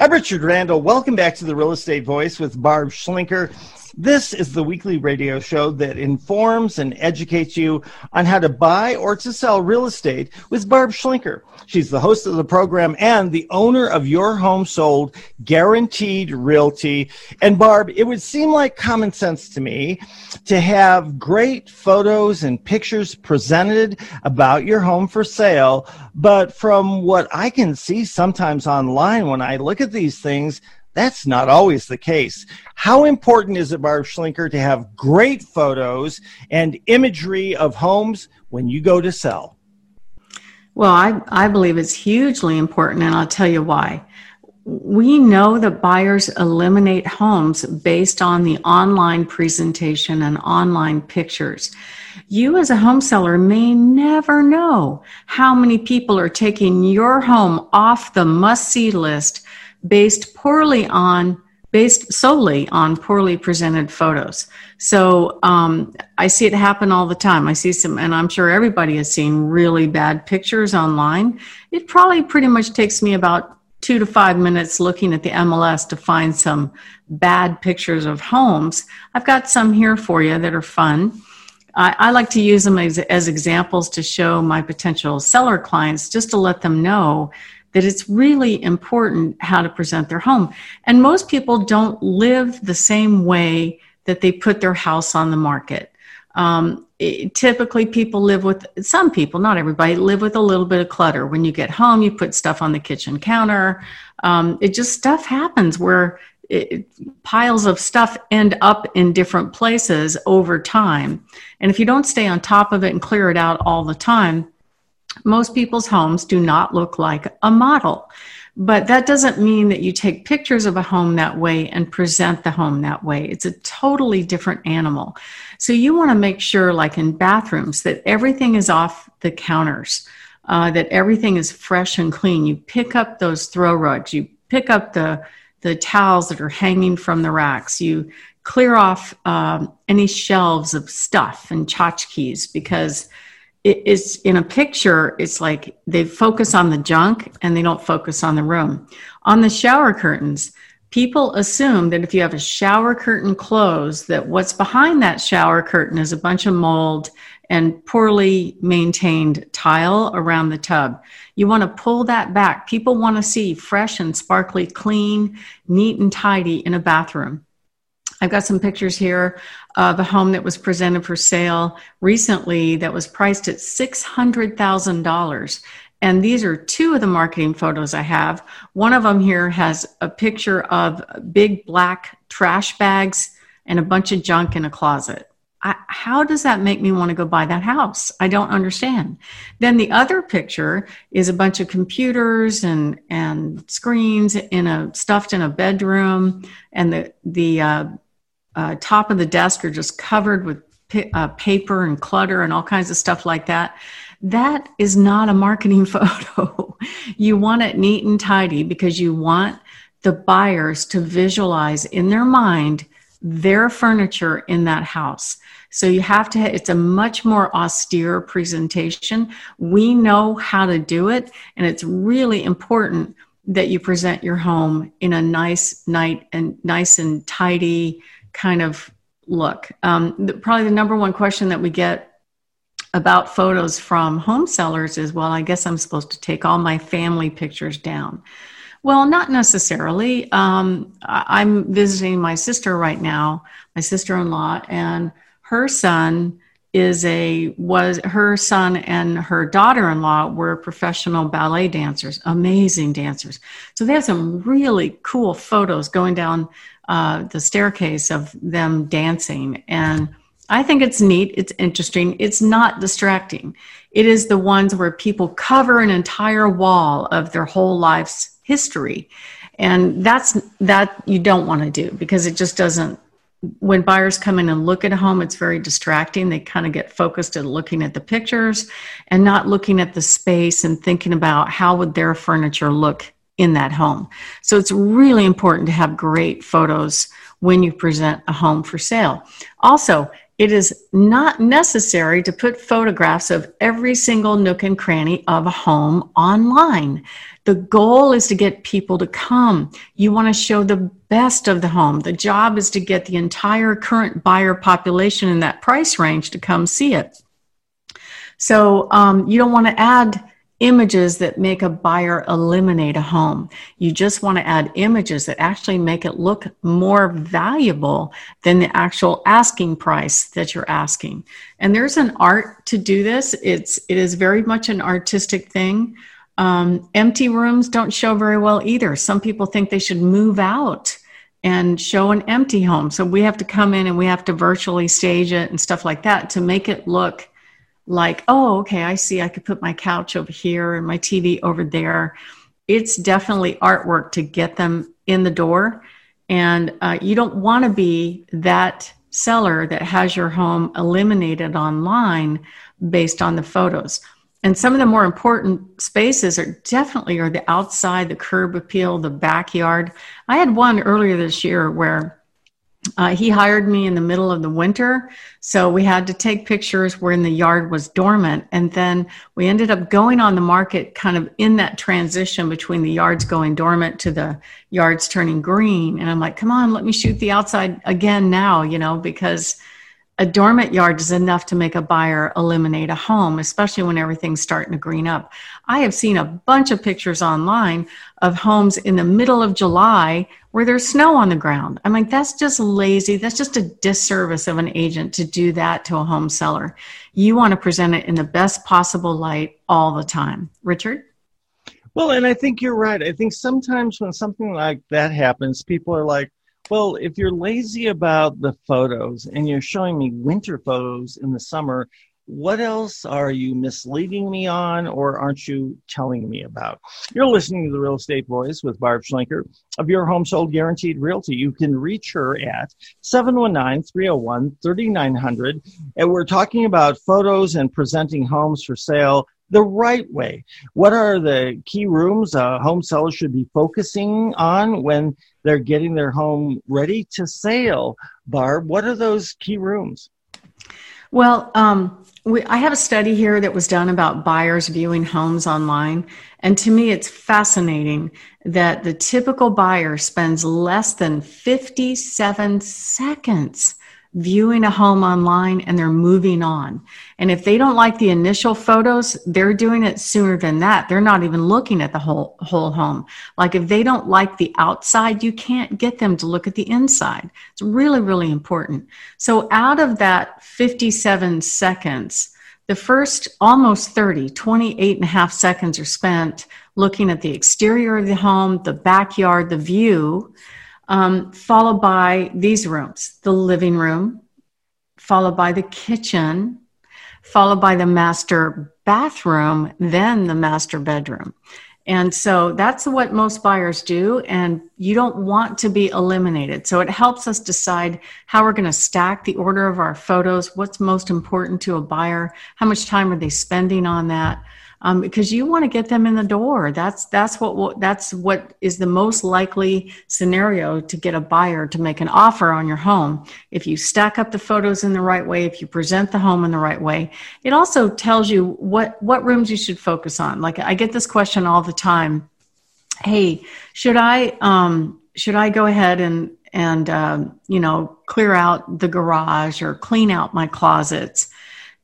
I'm Richard Randall. Welcome back to the Real Estate Voice with Barb Schlinker. This is the weekly radio show that informs and educates you on how to buy or to sell real estate with Barb Schlinker. She's the host of the program and the owner of Your Home Sold Guaranteed Realty. And Barb, it would seem like common sense to me to have great photos and pictures presented about your home for sale. But from what I can see sometimes online when I look at these things, that's not always the case. How important is it, Barb Schlinker, to have great photos and imagery of homes when you go to sell? Well, I, I believe it's hugely important, and I'll tell you why. We know that buyers eliminate homes based on the online presentation and online pictures. You, as a home seller, may never know how many people are taking your home off the must see list based poorly on based solely on poorly presented photos. So um, I see it happen all the time. I see some, and I'm sure everybody has seen really bad pictures online. It probably pretty much takes me about two to five minutes looking at the MLS to find some bad pictures of homes. I've got some here for you that are fun. I, I like to use them as, as examples to show my potential seller clients just to let them know that it's really important how to present their home. And most people don't live the same way that they put their house on the market. Um, it, typically, people live with some people, not everybody, live with a little bit of clutter. When you get home, you put stuff on the kitchen counter. Um, it just stuff happens where it, piles of stuff end up in different places over time. And if you don't stay on top of it and clear it out all the time, most people's homes do not look like a model. But that doesn't mean that you take pictures of a home that way and present the home that way. It's a totally different animal. So you want to make sure, like in bathrooms, that everything is off the counters, uh, that everything is fresh and clean. You pick up those throw rugs, you pick up the the towels that are hanging from the racks. You clear off um, any shelves of stuff and tchotchkes because it is in a picture it's like they focus on the junk and they don't focus on the room. On the shower curtains people assume that if you have a shower curtain closed that what's behind that shower curtain is a bunch of mold and poorly maintained tile around the tub. You want to pull that back. People want to see fresh and sparkly clean neat and tidy in a bathroom. I've got some pictures here of a home that was presented for sale recently that was priced at $600,000. And these are two of the marketing photos I have. One of them here has a picture of big black trash bags and a bunch of junk in a closet. I, how does that make me want to go buy that house? I don't understand. Then the other picture is a bunch of computers and and screens in a stuffed in a bedroom, and the the uh, uh, top of the desk are just covered with uh, paper and clutter and all kinds of stuff like that. That is not a marketing photo. you want it neat and tidy because you want the buyers to visualize in their mind their furniture in that house. So you have to, it's a much more austere presentation. We know how to do it, and it's really important that you present your home in a nice, night and nice and tidy, kind of look. Um, the, probably the number one question that we get about photos from home sellers is well, I guess I'm supposed to take all my family pictures down. Well, not necessarily. Um, I'm visiting my sister right now, my sister in law, and her son is a was her son and her daughter-in-law were professional ballet dancers amazing dancers so they have some really cool photos going down uh, the staircase of them dancing. And I think it's neat. It's interesting. It's not distracting. It is the ones where people cover an entire wall of their whole life's history. And that's that you don't want to do because it just doesn't. When buyers come in and look at a home, it's very distracting. They kind of get focused at looking at the pictures and not looking at the space and thinking about how would their furniture look in that home. So it's really important to have great photos when you present a home for sale. Also, it is not necessary to put photographs of every single nook and cranny of a home online. The goal is to get people to come. You want to show the best of the home. The job is to get the entire current buyer population in that price range to come see it. So um, you don't want to add images that make a buyer eliminate a home. You just want to add images that actually make it look more valuable than the actual asking price that you're asking. And there's an art to do this. It's it is very much an artistic thing. Um, empty rooms don't show very well either. Some people think they should move out and show an empty home. So we have to come in and we have to virtually stage it and stuff like that to make it look like, oh, okay, I see, I could put my couch over here and my TV over there. It's definitely artwork to get them in the door. And uh, you don't want to be that seller that has your home eliminated online based on the photos. And some of the more important spaces are definitely are the outside, the curb appeal, the backyard. I had one earlier this year where uh, he hired me in the middle of the winter, so we had to take pictures when the yard was dormant. And then we ended up going on the market kind of in that transition between the yards going dormant to the yards turning green. And I'm like, come on, let me shoot the outside again now, you know, because a dormant yard is enough to make a buyer eliminate a home, especially when everything's starting to green up. I have seen a bunch of pictures online of homes in the middle of July where there's snow on the ground. I'm like, that's just lazy. That's just a disservice of an agent to do that to a home seller. You want to present it in the best possible light all the time. Richard? Well, and I think you're right. I think sometimes when something like that happens, people are like, well, if you're lazy about the photos and you're showing me winter photos in the summer, what else are you misleading me on or aren't you telling me about? You're listening to the Real Estate Voice with Barb Schlinker of Your Home Sold Guaranteed Realty. You can reach her at 719-301-3900 and we're talking about photos and presenting homes for sale the right way. What are the key rooms a home seller should be focusing on when they're getting their home ready to sale? Barb, what are those key rooms? Well, um, we, I have a study here that was done about buyers viewing homes online. And to me, it's fascinating that the typical buyer spends less than 57 seconds viewing a home online and they're moving on. And if they don't like the initial photos, they're doing it sooner than that. They're not even looking at the whole whole home. Like if they don't like the outside, you can't get them to look at the inside. It's really really important. So out of that 57 seconds, the first almost 30, 28 and a half seconds are spent looking at the exterior of the home, the backyard, the view, um, followed by these rooms the living room, followed by the kitchen, followed by the master bathroom, then the master bedroom. And so that's what most buyers do. And you don't want to be eliminated. So it helps us decide how we're going to stack the order of our photos, what's most important to a buyer, how much time are they spending on that um, because you want to get them in the door. That's that's what that's what is the most likely scenario to get a buyer to make an offer on your home. If you stack up the photos in the right way, if you present the home in the right way, it also tells you what what rooms you should focus on. Like I get this question all the time. Hey, should I um, should I go ahead and and uh, you know clear out the garage or clean out my closets?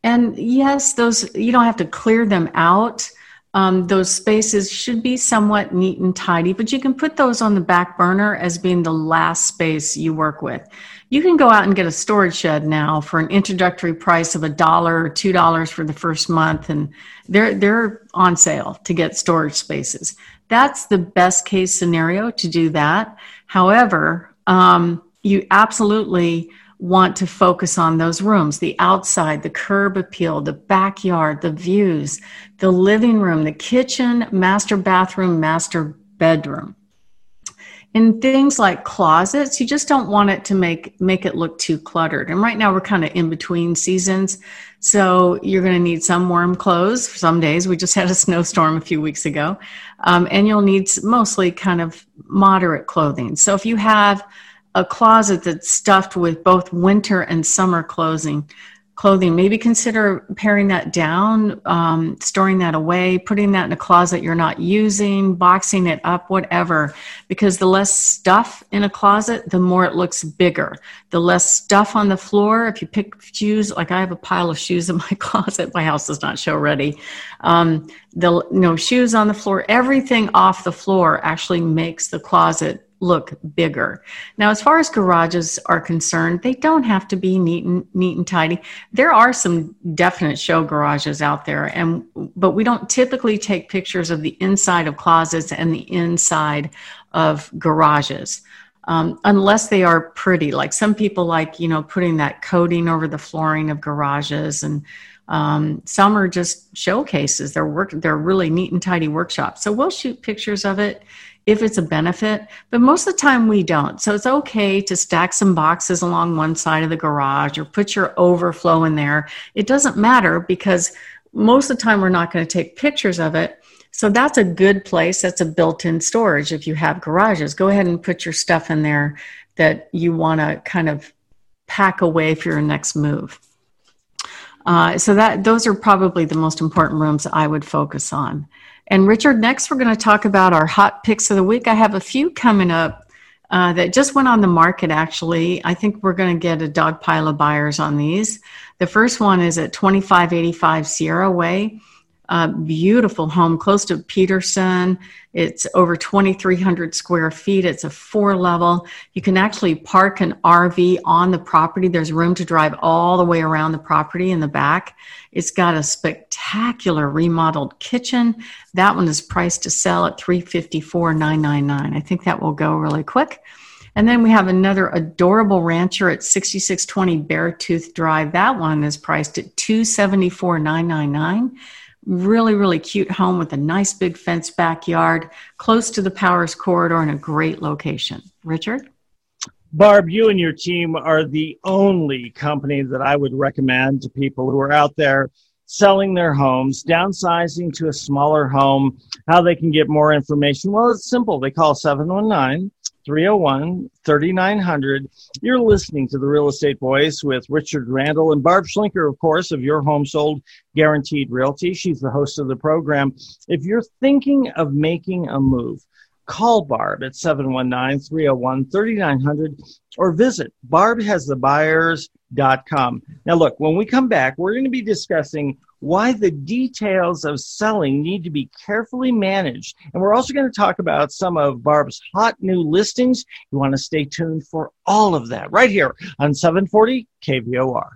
And yes, those you don't have to clear them out. Um, those spaces should be somewhat neat and tidy, but you can put those on the back burner as being the last space you work with. You can go out and get a storage shed now for an introductory price of a dollar or two dollars for the first month, and they're they're on sale to get storage spaces. That's the best case scenario to do that. However, um, you absolutely want to focus on those rooms the outside, the curb appeal, the backyard, the views, the living room, the kitchen, master bathroom, master bedroom. In things like closets, you just don't want it to make make it look too cluttered. And right now we're kind of in between seasons, so you're going to need some warm clothes. Some days we just had a snowstorm a few weeks ago, um, and you'll need mostly kind of moderate clothing. So if you have a closet that's stuffed with both winter and summer clothing clothing. Maybe consider paring that down um, storing that away putting that in a closet you're not using boxing it up whatever. Because the less stuff in a closet the more it looks bigger. The less stuff on the floor if you pick shoes like i have a pile of shoes in my closet my house is not show ready. Um, the you know shoes on the floor everything off the floor actually makes the closet look bigger. Now, as far as garages are concerned, they don't have to be neat and neat and tidy. There are some definite show garages out there, and but we don't typically take pictures of the inside of closets and the inside of garages. Um, unless they are pretty, like some people like, you know, putting that coating over the flooring of garages, and um, some are just showcases. They're work, they're really neat and tidy workshops. So we'll shoot pictures of it if it's a benefit, but most of the time we don't. So it's okay to stack some boxes along one side of the garage or put your overflow in there. It doesn't matter because most of the time we're not going to take pictures of it. So that's a good place. That's a built in storage if you have garages. Go ahead and put your stuff in there that you want to kind of pack away for your next move. Uh, so that those are probably the most important rooms I would focus on. And Richard, next we're going to talk about our hot picks of the week. I have a few coming up uh, that just went on the market actually. I think we're going to get a dog pile of buyers on these. The first one is at 2585 Sierra Way a beautiful home close to Peterson. It's over 2,300 square feet. It's a four level. You can actually park an RV on the property. There's room to drive all the way around the property in the back. It's got a spectacular remodeled kitchen. That one is priced to sell at 354,999. I think that will go really quick. And then we have another adorable rancher at 6620 Beartooth Drive. That one is priced at 274,999 really, really cute home with a nice big fence backyard, close to the Powers corridor, and a great location. Richard? Barb, you and your team are the only company that I would recommend to people who are out there selling their homes, downsizing to a smaller home, how they can get more information. Well, it's simple. They call 719 301 3900. You're listening to the Real Estate Voice with Richard Randall and Barb Schlinker, of course, of Your Home Sold Guaranteed Realty. She's the host of the program. If you're thinking of making a move, call Barb at 719 301 3900 or visit barbhasthebuyers.com. Now, look, when we come back, we're going to be discussing why the details of selling need to be carefully managed. And we're also going to talk about some of Barb's hot new listings. You want to stay tuned for all of that right here on 740 KVOR.